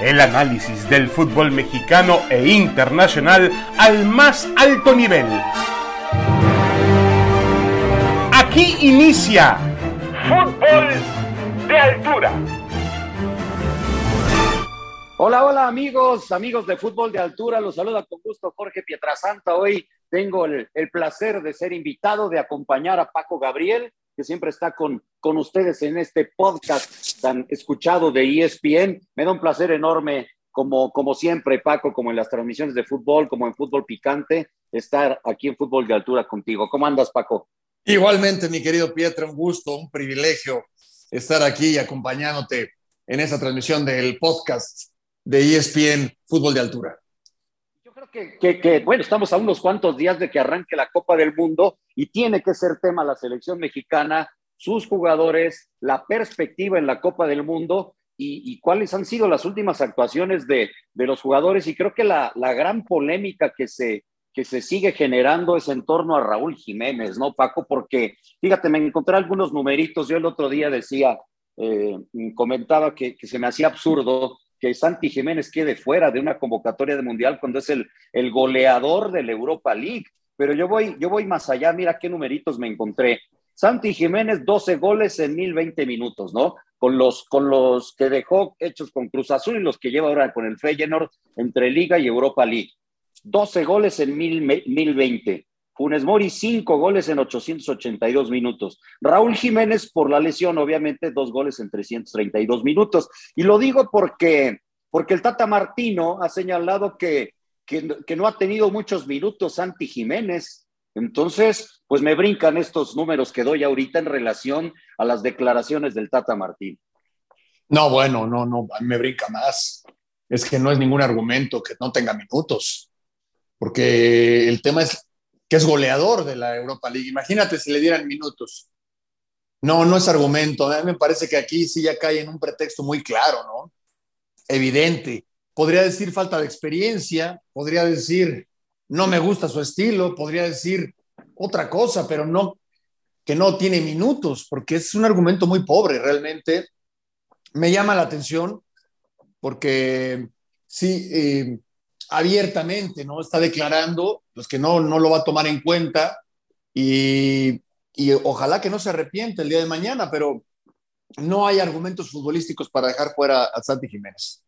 El análisis del fútbol mexicano e internacional al más alto nivel. Aquí inicia Fútbol de Altura. Hola, hola amigos, amigos de Fútbol de Altura, los saluda con gusto Jorge Pietrasanta. Hoy tengo el, el, placer de ser invitado, de acompañar a Paco Gabriel, que siempre está con, con ustedes en este podcast tan escuchado de ESPN. Me da un placer enorme, como, como siempre, Paco, como en las transmisiones de fútbol, como en fútbol picante, estar aquí en Fútbol de Altura contigo. ¿Cómo andas, Paco? Igualmente, mi querido Pietro, un gusto, un privilegio estar aquí acompañándote en esta transmisión del podcast de ESPN Fútbol de Altura. Creo que, bueno, estamos a unos cuantos días de que arranque la Copa del Mundo y tiene que ser tema la selección mexicana, sus jugadores, la perspectiva en la Copa del Mundo y, cuáles han sido las últimas actuaciones de, de los jugadores. Y creo que la, la gran polémica que se, que se sigue generando es en torno a Raúl Jiménez, ¿no, Paco? Porque, fíjate, me encontré algunos numeritos. Yo el otro día decía, eh, comentaba que, se me hacía absurdo que Santi Jiménez quede fuera de una convocatoria de mundial cuando es el, goleador de la Europa League. Pero yo voy, yo voy más allá, mira qué numeritos me encontré. Santi Jiménez, 12 goles en 1020 minutos, ¿no? Con los, con los que dejó hechos con Cruz Azul y los que lleva ahora con el Feyenoord entre Liga y Europa League. 12 goles en 1020. Funes Mori, 5 goles en 882 minutos. Raúl Jiménez, por la lesión, obviamente, dos goles en 332 minutos. Y lo digo porque, porque el Tata Martino ha señalado que, que, no ha tenido muchos minutos Santi Jiménez. Entonces, pues me brincan estos números que doy ahorita en relación a las declaraciones del Tata Martino. No, bueno, no, no, me brinca más. Es que no es ningún argumento que no tenga minutos, porque el tema es que es goleador de la Europa League. Imagínate si le dieran minutos. No, no es argumento. A mí me parece que aquí sí ya cae en un pretexto muy claro, ¿no? Evidente. Podría decir falta de experiencia, podría decir no me gusta su estilo, podría decir otra cosa, pero no que no tiene minutos, porque es un argumento muy pobre realmente. Me llama la atención porque sí, eh, abiertamente, ¿no? Está declarando pues, que no, no lo va a tomar en cuenta y, y ojalá que no se arrepiente el día de mañana, pero no hay argumentos futbolísticos para dejar fuera a Santi Jiménez.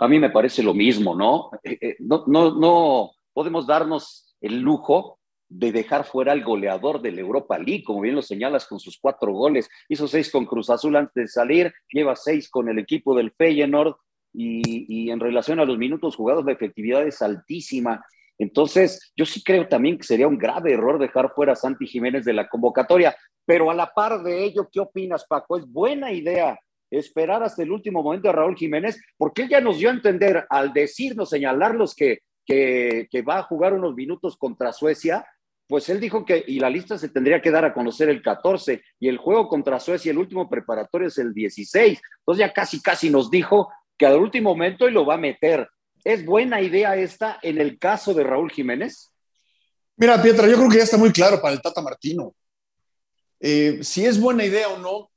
A mí me parece lo mismo, ¿no? Eh, eh, no, no, no podemos darnos el lujo de dejar fuera al goleador de la Europa League, como bien lo señalas con sus cuatro goles. Hizo seis con Cruz Azul antes de salir, lleva seis con el equipo del Feyenoord y, y en relación a los minutos jugados la efectividad es altísima. Entonces, yo sí creo también que sería un grave error dejar fuera a Santi Jiménez de la convocatoria, pero a la par de ello, ¿qué opinas, Paco? ¿Es buena idea esperar hasta el último momento a Raúl Jiménez? Porque él ya nos dio a entender al decirnos, señalarlos que, que, que va a jugar unos minutos contra Suecia, pues él dijo que, y la lista se tendría que dar a conocer el 14, y el juego contra Suecia, el último preparatorio es el 16. Entonces ya casi, casi nos dijo que al último momento y lo va a meter. ¿Es buena idea esta en el caso de Raúl Jiménez? Mira, Pietra, yo creo que ya está muy claro para el Tata Martino. Eh, si es buena idea o no,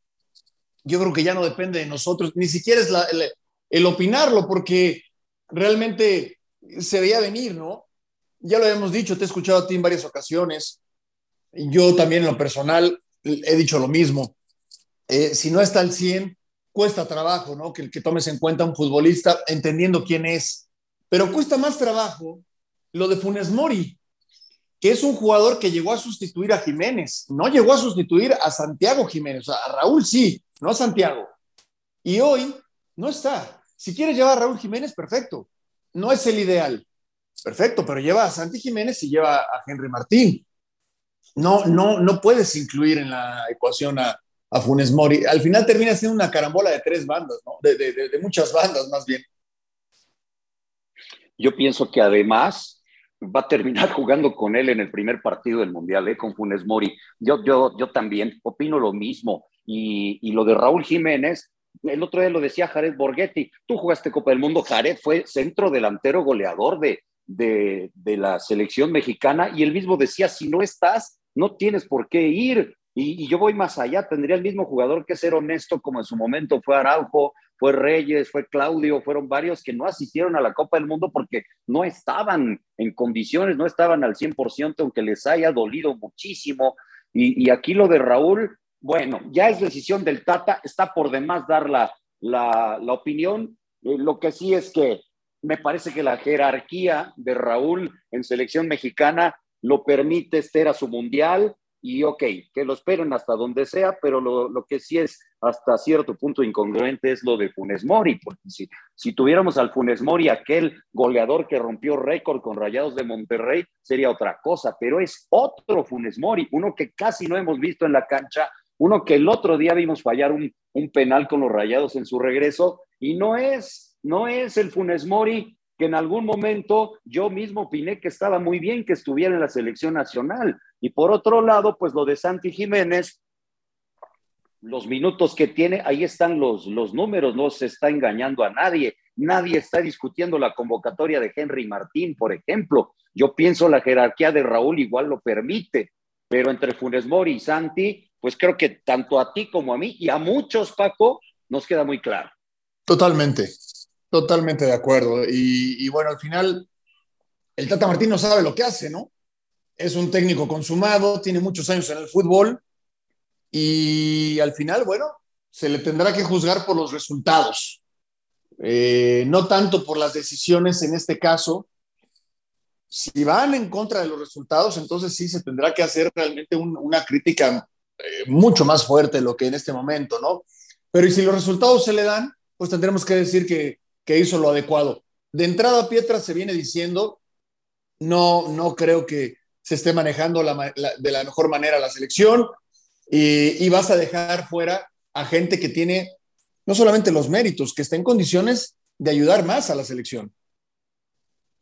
yo creo que ya no depende de nosotros, ni siquiera es el opinarlo, porque realmente se veía venir, ¿no? ya lo habíamos dicho, te he escuchado a ti en varias ocasiones. Yo también en lo personal he dicho lo mismo. Eh, si no está al 100, cuesta trabajo, ¿no? Que, que tomes en cuenta un futbolista entendiendo quién es. Pero cuesta más trabajo lo de Funes Mori, que es un jugador que llegó a sustituir a Jiménez. No llegó a sustituir a Santiago Jiménez. A Raúl sí, no a Santiago. Y hoy no está. Si quieres llevar a Raúl Jiménez, perfecto. No es el ideal perfecto, pero lleva a Santi Jiménez y lleva a Henry Martín. No, no, no puedes incluir en la ecuación a, a Funes Mori. Al final termina siendo una carambola de tres bandas, ¿no? De, de, de, muchas bandas más bien. Yo pienso que además va a terminar jugando con él en el primer partido del Mundial, ¿eh? con Funes Mori. Yo, yo, yo también opino lo mismo. Y, y lo de Raúl Jiménez, el otro día lo decía Jared Borghetti, tú jugaste Copa del Mundo, Jared fue centro delantero goleador de, de, de, la selección mexicana y él mismo decía, si no estás, no tienes por qué ir. Y, yo voy más allá, tendría el mismo jugador que ser honesto como en su momento fue Araujo, fue Reyes, fue Claudio, fueron varios que no asistieron a la Copa del Mundo porque no estaban en condiciones, no estaban al 100%, aunque les haya dolido muchísimo. Y, aquí lo de Raúl, bueno, ya es decisión del Tata, está por demás dar la, la, opinión. Eh, lo que sí es que me parece que la jerarquía de Raúl en selección mexicana lo permite, este a su mundial, y ok, que lo esperen hasta donde sea, pero lo, que sí es hasta cierto punto incongruente es lo de Funes Mori, porque si, si tuviéramos al Funes Mori, aquel goleador que rompió récord con Rayados de Monterrey, sería otra cosa, pero es otro Funes Mori, uno que casi no hemos visto en la cancha, uno que el otro día vimos fallar un, un penal con los Rayados en su regreso, y no es, no es el Funes Mori que en algún momento yo mismo opiné que estaba muy bien que estuviera en la selección nacional. Y por otro lado, pues lo de Santi Jiménez, los minutos que tiene, ahí están los, los números, no se está engañando a nadie. Nadie está discutiendo la convocatoria de Henry Martín, por ejemplo. Yo pienso la jerarquía de Raúl igual lo permite, pero entre Funes Mori y Santi, pues creo que tanto a ti como a mí y a muchos, Paco, nos queda muy claro. Totalmente, Totalmente de acuerdo. Y, bueno, al final, el Tata Martín no sabe lo que hace, ¿no? Es un técnico consumado, tiene muchos años en el fútbol y al final, bueno, se le tendrá que juzgar por los resultados, eh, no tanto por las decisiones en este caso. Si van en contra de los resultados, entonces sí se tendrá que hacer realmente una crítica eh, mucho más fuerte de lo que en este momento, ¿no? Pero si los resultados se le dan, pues tendremos que decir que, que hizo lo adecuado. De entrada, Pietra se viene diciendo, no, no creo que se esté manejando de la mejor manera la selección y, vas a dejar fuera a gente que tiene no solamente los méritos, que está en condiciones de ayudar más a la selección.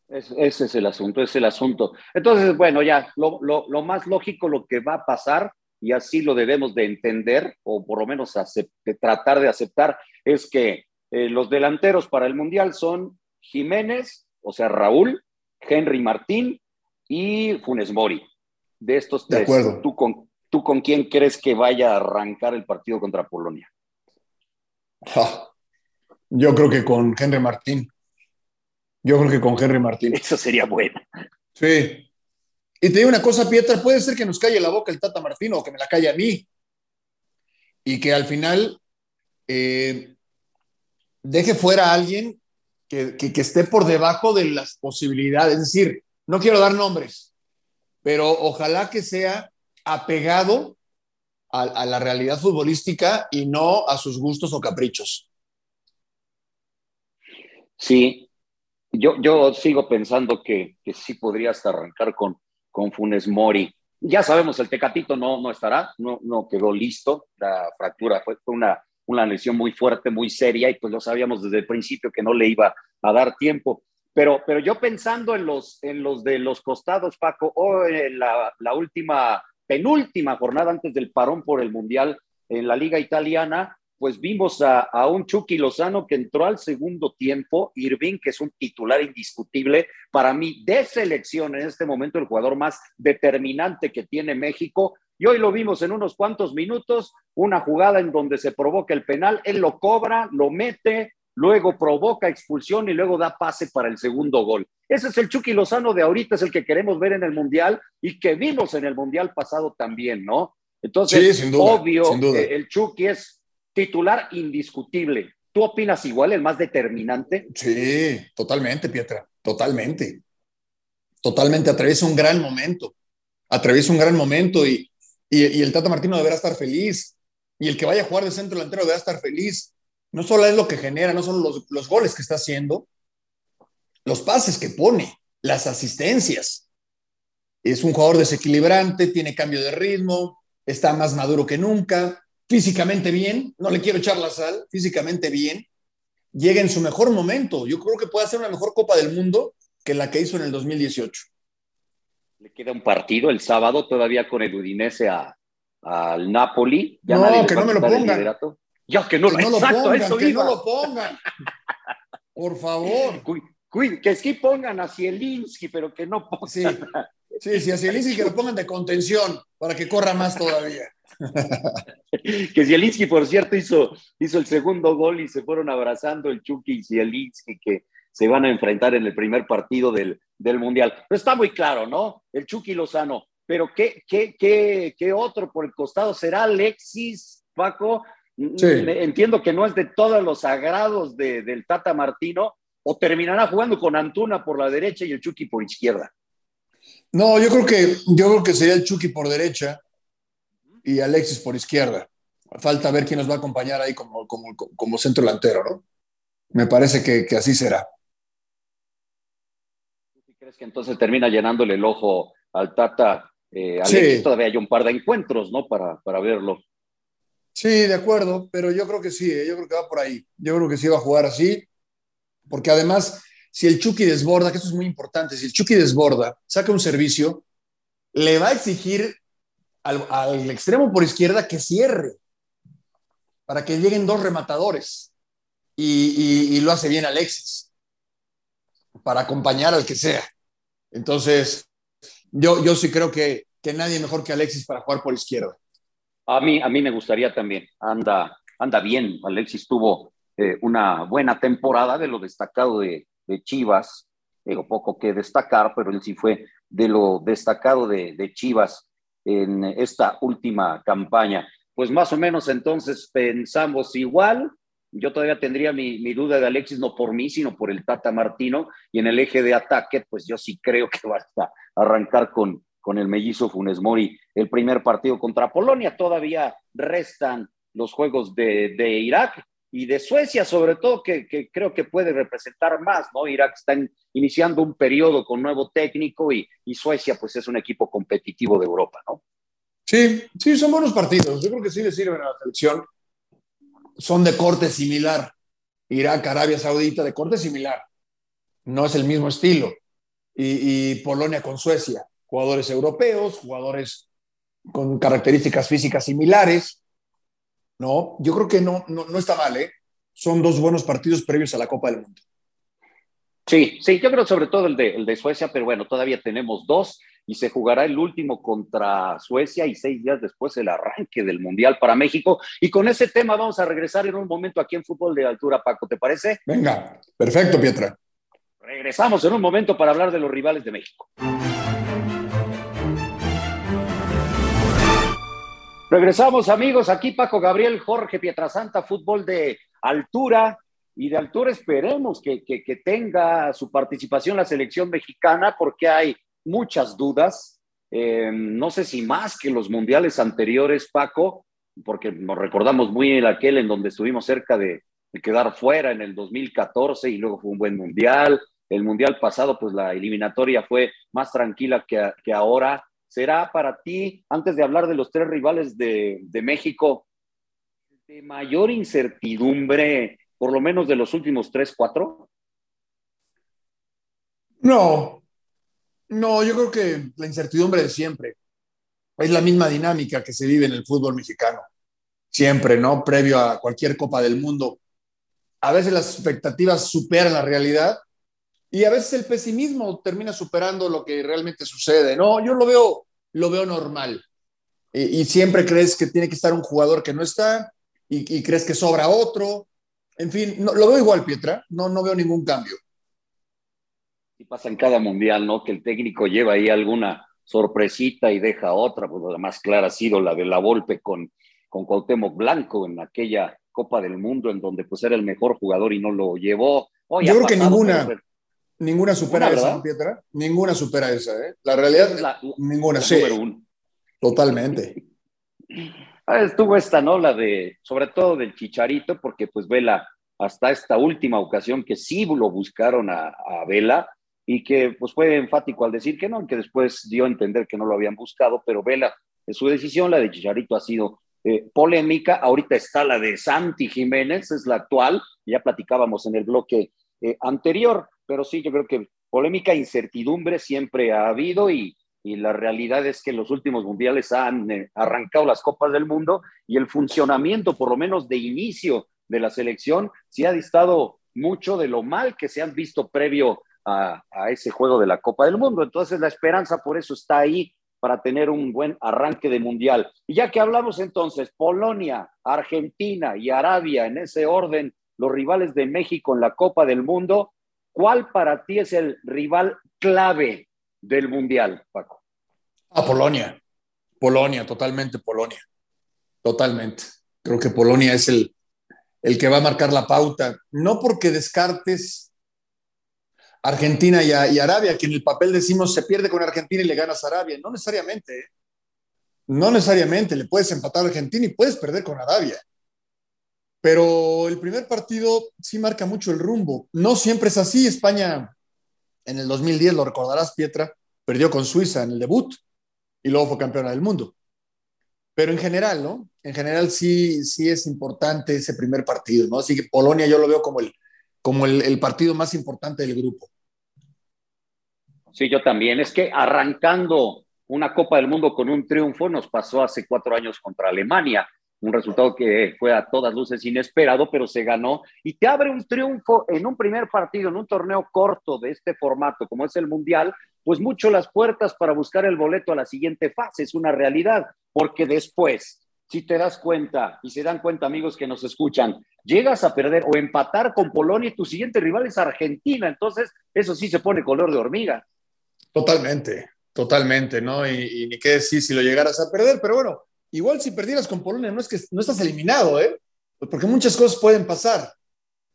ese es el asunto, es el asunto. Entonces, bueno, ya, lo, lo, más lógico, lo que va a pasar, y así lo debemos de entender, o por lo menos tratar de aceptar, es que eh, los delanteros para el Mundial son Jiménez, o sea, Raúl, Henry Martín y Funes Mori. De estos tres, ¿tú, con, ¿tú con quién crees que vaya a arrancar el partido contra Polonia? yo creo que con Henry Martín. Yo creo que con Henry Martín. Eso sería bueno. Sí. Y te digo una cosa, Pietra, puede ser que nos calle la boca el Tata Martín o que me la calle a mí. Y que al final eh, deje fuera a alguien que, esté por debajo de las posibilidades. Es decir, no quiero dar nombres, pero ojalá que sea apegado a, la realidad futbolística y no a sus gustos o caprichos. Sí, yo, yo sigo pensando que, que sí podrías arrancar con, con Funes Mori. Ya sabemos, el Tecatito no, no estará, no, no quedó listo, la fractura fue una una lesión muy fuerte, muy seria, y pues lo sabíamos desde el principio que no le iba a dar tiempo. Pero, pero yo pensando en los, en los de los costados, Paco, o en la, última, penúltima jornada antes del parón por el Mundial en la Liga Italiana, pues vimos a, a, un Chucky Lozano que entró al segundo tiempo, Irving, que es un titular indiscutible, para mí de selección en este momento, el jugador más determinante que tiene México, y hoy lo vimos en unos cuantos minutos, una jugada en donde se provoca el penal, él lo cobra, lo mete, luego provoca expulsión y luego da pase para el segundo gol. Ese es el Chucky Lozano de ahorita, es el que queremos ver en el Mundial y que vimos en el Mundial pasado también, ¿no? Entonces, obvio, el Chucky es titular indiscutible. ¿Tú opinas igual, el más determinante? Sí, totalmente, Pietra, totalmente. Totalmente, atraviesa un gran momento. Atraviesa un gran momento y, y, el Tata Martino deberá estar feliz. Y el que vaya a jugar de centro delantero deberá estar feliz. No solo es lo que genera, no solo los, los goles que está haciendo, los pases que pone, las asistencias. Es un jugador desequilibrante, tiene cambio de ritmo, está más maduro que nunca, físicamente bien, no le quiero echar la sal, físicamente bien, llega en su mejor momento. Yo creo que puede hacer una mejor Copa del Mundo que la que hizo en el 2018. Le queda un partido el sábado todavía con el Udinese al Napoli. Ya no, que no me lo pongan. Ya que no, lo pongan, que no lo pongan. Por favor. que sí pongan a Zielinski, pero que no pongan. Sí, sí, sí a Zielinski que lo pongan de contención para que corra más todavía. que Zielinski, por cierto, hizo, hizo el segundo gol y se fueron abrazando el Chucky y Zielinski, que se van a enfrentar en el primer partido del, del Mundial. Pero está muy claro, ¿no? El Chucky Lozano. Pero ¿qué, qué, qué, qué otro por el costado? ¿Será Alexis, Paco? Sí. Entiendo que no es de todos los sagrados de, del Tata Martino, o terminará jugando con Antuna por la derecha y el Chucky por izquierda. No, yo creo que, yo creo que sería el Chucky por derecha y Alexis por izquierda. Falta ver quién nos va a acompañar ahí como, como, como centro delantero, ¿no? Me parece que, que así será. ¿Crees que entonces termina llenándole el ojo al Tata? Eh, sí. todavía hay un par de encuentros, ¿no? Para, para verlo. Sí, de acuerdo, pero yo creo que sí, ¿eh? yo creo que va por ahí. Yo creo que sí va a jugar así, porque además, si el Chucky desborda, que eso es muy importante, si el Chucky desborda, saca un servicio, le va a exigir al, al extremo por izquierda que cierre para que lleguen dos rematadores. Y, y, y, lo hace bien Alexis para acompañar al que sea. Entonces, yo, yo sí creo que, que nadie mejor que Alexis para jugar por izquierda. A mí, a mí me gustaría también. Anda, anda bien. Alexis tuvo eh, una buena temporada de lo destacado de, de, Chivas. Digo, poco que destacar, pero él sí fue de lo destacado de, de Chivas en esta última campaña. Pues más o menos entonces pensamos igual. Yo todavía tendría mi, mi, duda de Alexis, no por mí, sino por el Tata Martino. Y en el eje de ataque, pues yo sí creo que va a arrancar con, con el mellizo Funes Mori el primer partido contra Polonia. Todavía restan los juegos de, de Irak y de Suecia, sobre todo, que, que, creo que puede representar más, ¿no? Irak está iniciando un periodo con nuevo técnico y, y, Suecia, pues es un equipo competitivo de Europa, ¿no? Sí, sí, son buenos partidos. Yo creo que sí le sirven a la selección. Son de corte similar. Irak, Arabia Saudita, de corte similar. No es el mismo estilo. Y, y Polonia con Suecia. Jugadores europeos, jugadores con características físicas similares no, yo creo que no, no, no está mal, ¿eh? Son dos buenos partidos previos a la Copa del Mundo. Sí, sí, yo creo sobre todo el de, el de Suecia, pero bueno, todavía tenemos dos y se jugará el último contra Suecia y seis días después el arranque del Mundial para México. Y con ese tema vamos a regresar en un momento aquí en Fútbol de Altura, Paco, ¿te parece? Venga, perfecto, Pietra. Regresamos en un momento para hablar de los rivales de México. Regresamos, amigos. Aquí Paco Gabriel, Jorge Pietrasanta, fútbol de altura. Y de altura esperemos que, que, que, tenga su participación la selección mexicana, porque hay muchas dudas. Eh, no sé si más que los mundiales anteriores, Paco, porque nos recordamos muy en aquel en donde estuvimos cerca de, de quedar fuera en el 2014 y luego fue un buen mundial. El mundial pasado, pues la eliminatoria fue más tranquila que, que ahora será para ti, antes de hablar de los tres rivales de, de, México, de mayor incertidumbre, por lo menos de los últimos tres, cuatro? No, no, yo creo que la incertidumbre de siempre. Es la misma dinámica que se vive en el fútbol mexicano. Siempre, ¿no? Previo a cualquier Copa del Mundo. A veces las expectativas superan la realidad y a veces el pesimismo termina superando lo que realmente sucede. No, yo lo veo, lo veo normal. Y, siempre crees que tiene que estar un jugador que no está y, y crees que sobra otro. En fin, no, lo veo igual, Pietra. No, no veo ningún cambio. Y pasa en cada mundial, ¿no? Que el técnico lleva ahí alguna sorpresita y deja otra. Pues la más clara ha sido la de la Volpe con, con Cuauhtémoc Blanco en aquella Copa del Mundo en donde pues era el mejor jugador y no lo llevó. Yo creo que ninguna. Ninguna supera ¿Ninguna, esa, Pietra. Ninguna supera esa, ¿eh? La realidad, la, ninguna. La sí, uno. Totalmente. Ah, estuvo esta, ¿no? La de, sobre todo del Chicharito, porque pues Vela, hasta esta última ocasión que sí lo buscaron a, a Vela y que pues fue enfático al decir que no, que después dio a entender que no lo habían buscado, pero Vela, es su decisión, la de Chicharito ha sido eh, polémica. Ahorita está la de Santi Jiménez, es la actual, ya platicábamos en el bloque eh, anterior pero sí, yo creo que polémica, incertidumbre siempre ha habido y, y la realidad es que los últimos mundiales han eh, arrancado las copas del mundo y el funcionamiento, por lo menos de inicio de la selección, sí ha distado mucho de lo mal que se han visto previo a, ese juego de la Copa del Mundo. Entonces la esperanza por eso está ahí para tener un buen arranque de mundial. Y ya que hablamos entonces, Polonia, Argentina y Arabia, en ese orden, los rivales de México en la Copa del Mundo, ¿cuál para ti es el rival clave del mundial, Paco? A Polonia. Polonia, totalmente Polonia. Totalmente. Creo que Polonia es el, el que va a marcar la pauta. No porque descartes Argentina y, Arabia, que en el papel decimos se pierde con Argentina y le ganas a Arabia. No necesariamente. ¿eh? No necesariamente. Le puedes empatar a Argentina y puedes perder con Arabia. Pero el primer partido sí marca mucho el rumbo. No siempre es así. España en el 2010, lo recordarás, Pietra, perdió con Suiza en el debut y luego fue campeona del mundo. Pero en general, ¿no? En general sí, sí es importante ese primer partido, ¿no? Así que Polonia yo lo veo como el, como el, partido más importante del grupo. Sí, yo también. Es que arrancando una Copa del Mundo con un triunfo nos pasó hace cuatro años contra Alemania. Un resultado que fue a todas luces inesperado, pero se ganó. Y te abre un triunfo en un primer partido, en un torneo corto de este formato, como es el Mundial, pues mucho las puertas para buscar el boleto a la siguiente fase. Es una realidad, porque después, si te das cuenta y se dan cuenta amigos que nos escuchan, llegas a perder o empatar con Polonia y tu siguiente rival es Argentina, entonces eso sí se pone color de hormiga. Totalmente, totalmente, ¿no? Y, ni qué decir si lo llegaras a perder, pero bueno, igual si perdieras con Polonia no es que no estás eliminado, ¿eh? Porque muchas cosas pueden pasar,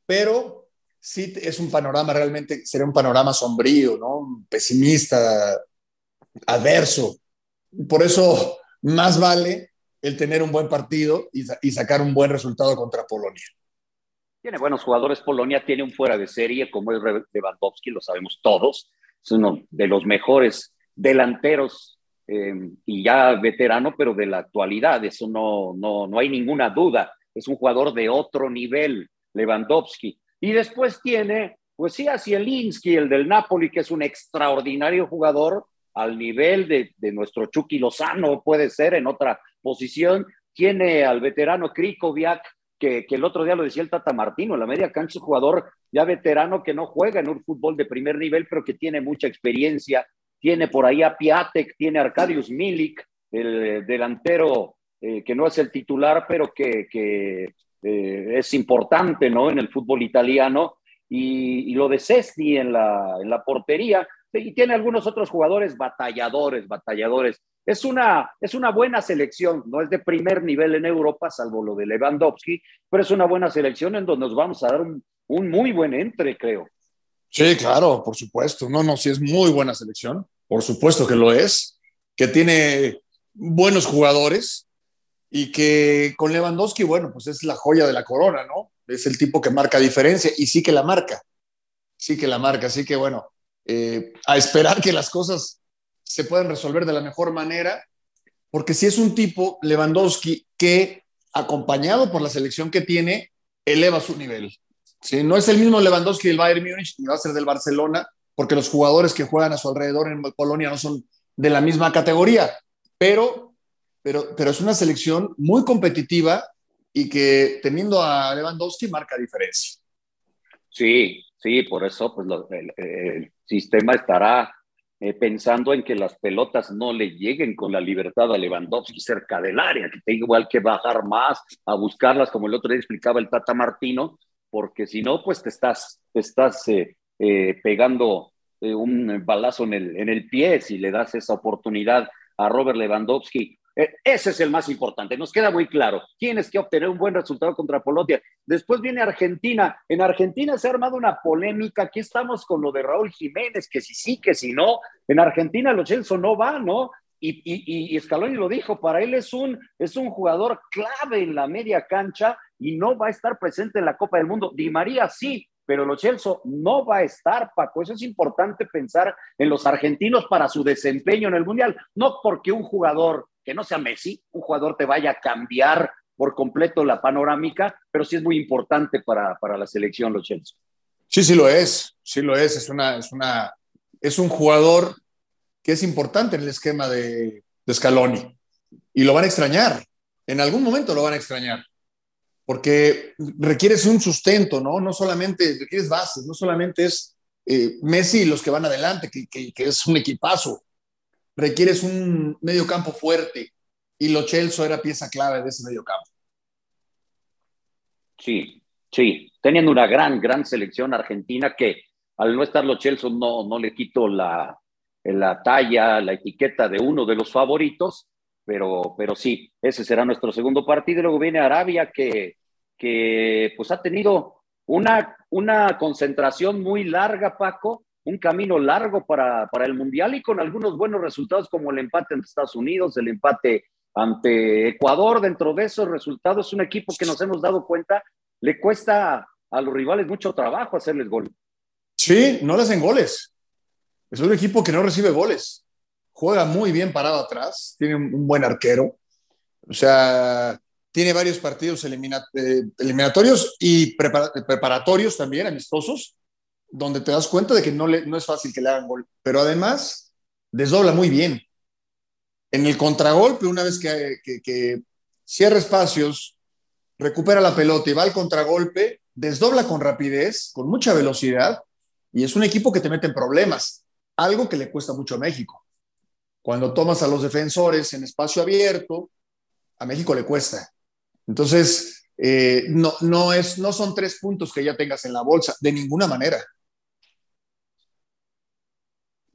pero sí es un panorama realmente, sería un panorama sombrío, ¿no? Pesimista, adverso. Por eso más vale el tener un buen partido y, sacar un buen resultado contra Polonia. Tiene buenos jugadores Polonia, tiene un fuera de serie como es Lewandowski, lo sabemos todos, es uno de los mejores delanteros eh, y ya veterano, pero de la actualidad, eso no, no, no hay ninguna duda, es un jugador de otro nivel, Lewandowski. Y después tiene, pues sí, a Zielinski, el del Napoli, que es un extraordinario jugador, al nivel de, de, nuestro Chucky Lozano, puede ser en otra posición. Tiene al veterano Krikoviak, que, que el otro día lo decía el Tata Martino, la media cancha, un jugador ya veterano que no juega en un fútbol de primer nivel, pero que tiene mucha experiencia. Tiene por ahí a Piatek, tiene a Arkadiusz Milik, el delantero eh, que no es el titular, pero que, eh, es importante ¿no? en el fútbol italiano. Y, lo de Cesni en la portería, y tiene algunos otros jugadores batalladores, batalladores. Es una, es una buena selección, no es de primer nivel en Europa, salvo lo de Lewandowski, pero es una buena selección en donde nos vamos a dar un, muy buen entre, creo. Sí, claro, por supuesto. No, no, sí es muy buena selección, por supuesto que lo es, que tiene buenos jugadores y que con Lewandowski, bueno, pues es la joya de la corona, ¿no? Es el tipo que marca diferencia y sí que la marca, sí que la marca, así que bueno, eh, a esperar que las cosas se puedan resolver de la mejor manera, porque si es un tipo, Lewandowski, que acompañado por la selección que tiene, eleva su nivel. ¿sí? No es el mismo Lewandowski del Bayern Múnich, ni va a ser del Barcelona, porque los jugadores que juegan a su alrededor en Polonia no son de la misma categoría, pero, pero, pero es una selección muy competitiva y que teniendo a Lewandowski marca diferencia. Sí, Sí, por eso pues, el, sistema estará eh, pensando en que las pelotas no le lleguen con la libertad a Lewandowski cerca del área, que tenga igual que bajar más a buscarlas, como el otro día explicaba el Tata Martino, porque si no, pues te estás, estás eh, eh, pegando un balazo en el, en el pie si le das esa oportunidad a Robert Lewandowski ese es el más importante. Nos queda muy claro. Tienes que obtener un buen resultado contra Polonia. Después viene Argentina. En Argentina se ha armado una polémica. Aquí estamos con lo de Raúl Jiménez, que si sí, que si no. En Argentina los Chelsea no va, ¿no? Y, y, y, Scaloni lo dijo, para él es un, es un jugador clave en la media cancha y no va a estar presente en la Copa del Mundo. Di María sí, pero Lo Celso no va a estar, Paco. Eso es importante pensar en los argentinos para su desempeño en el Mundial. No porque un jugador que no sea Messi, un jugador te vaya a cambiar por completo la panorámica, pero sí es muy importante para, para la selección Lo Celso. Sí, sí lo es, sí lo es. Es, una, es, una, es un jugador que es importante en el esquema de, de Scaloni y lo van a extrañar. En algún momento lo van a extrañar porque requieres un sustento, ¿no? No solamente requieres bases, no solamente es eh, Messi y los que van adelante, que, que, es un equipazo, requieres un medio campo fuerte y Lo Celso era pieza clave de ese medio campo. Sí, sí, teniendo una gran, gran selección argentina que al no estar Lo Celso no, no le quito la, la talla, la etiqueta de uno de los favoritos, pero, pero sí, ese será nuestro segundo partido. Luego viene Arabia que, que pues ha tenido una, una concentración muy larga, Paco, un camino largo para, para el Mundial y con algunos buenos resultados como el empate ante Estados Unidos, el empate ante Ecuador. Dentro de esos resultados, es un equipo que nos hemos dado cuenta, le cuesta a los rivales mucho trabajo hacerles gol. Sí, no le hacen goles. Es un equipo que no recibe goles. Juega muy bien parado atrás, tiene un buen arquero. O sea, tiene varios partidos eh, eliminatorios y preparatorios también, amistosos, donde te das cuenta de que no, le, no es fácil que le hagan gol. Pero además, desdobla muy bien. En el contragolpe, una vez que, que cierra espacios, recupera la pelota y va al contragolpe, desdobla con rapidez, con mucha velocidad, y es un equipo que te mete en problemas, algo que le cuesta mucho a México. Cuando tomas a los defensores en espacio abierto, a México le cuesta. Entonces, eh, no, no, es, no son tres puntos que ya tengas en la bolsa, de ninguna manera.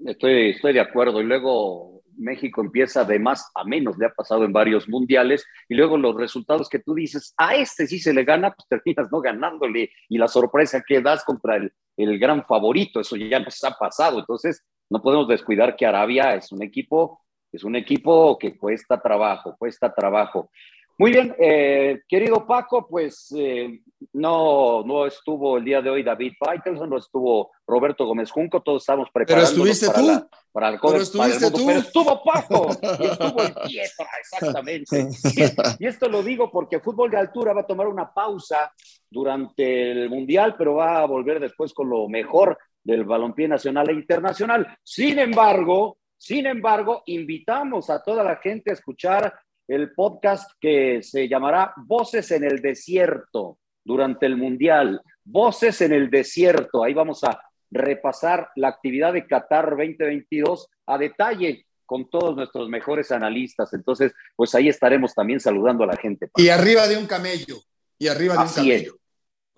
Estoy, de acuerdo. Y luego México empieza de más a menos, le ha pasado en varios mundiales, y luego los resultados que tú dices, a este sí se le gana, pues terminas no ganándole, y la sorpresa que das contra el, el gran favorito, eso ya nos ha pasado. Entonces, no podemos descuidar que Arabia es un equipo, es un equipo que cuesta trabajo, cuesta trabajo. Muy bien, eh, querido Paco, pues eh, no, no estuvo el día de hoy David Faitelson, no estuvo Roberto Gómez Junco, todos estamos preparados para, La, para el pero, estuviste tú. pero estuvo Paco, y estuvo el Pietra, exactamente. Y, y, esto lo digo porque Fútbol de Altura va a tomar una pausa durante el Mundial, pero va a volver después con lo mejor del balompié nacional e internacional. Sin embargo, sin embargo, invitamos a toda la gente a escuchar el podcast que se llamará Voces en el Desierto durante el Mundial. Voces en el Desierto. Ahí vamos a repasar la actividad de Qatar 2022 a detalle con todos nuestros mejores analistas. Entonces, pues ahí estaremos también saludando a la gente. Y arriba de un camello. Y arriba de un camello.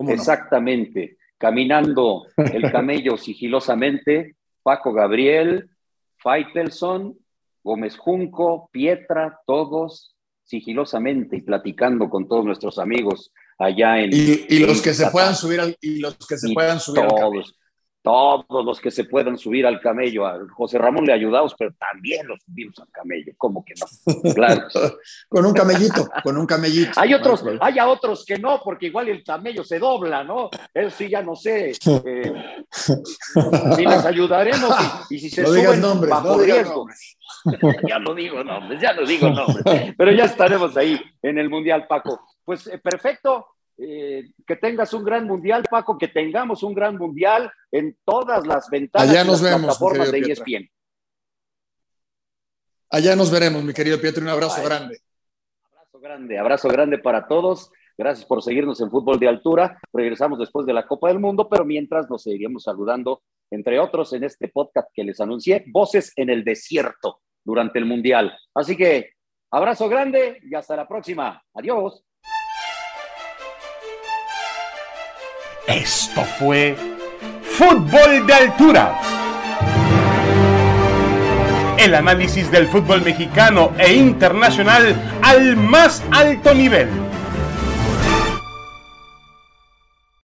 Exactamente. Caminando el camello sigilosamente, Paco Gabriel, Faitelson Gómez Junco, Pietra, todos sigilosamente y platicando con todos nuestros amigos allá en. Y, los que se puedan subir al, y los que se puedan subir todos, Todos los que se puedan subir al camello. A José Ramón le ayudamos, pero también los subimos al camello. ¿Cómo que no? Claro. con un camellito, con un camellito. Hay otros, hay a otros que no, porque igual el camello se dobla, ¿no? Eso sí, ya no sé. Eh, si les ayudaremos y, si se suben nombres, bajo riesgo. ya lo digo nombres, ya lo digo nombres. Pero ya estaremos ahí en el Mundial, Paco. Pues eh, perfecto. Eh, que tengas un gran mundial, Paco, que tengamos un gran mundial en todas las ventanas Allá nos vemos, plataformas de ESPN. Allá nos veremos, mi querido Pietro, un abrazo grande. Abrazo grande, abrazo grande para todos. Gracias por seguirnos en Fútbol de Altura. Regresamos después de la Copa del Mundo, pero mientras nos seguiremos saludando, entre otros, en este podcast que les anuncié, Voces en el Desierto durante el Mundial. Así que abrazo grande y hasta la próxima. Adiós. Esto fue Fútbol de Altura. El análisis del fútbol mexicano e internacional al más alto nivel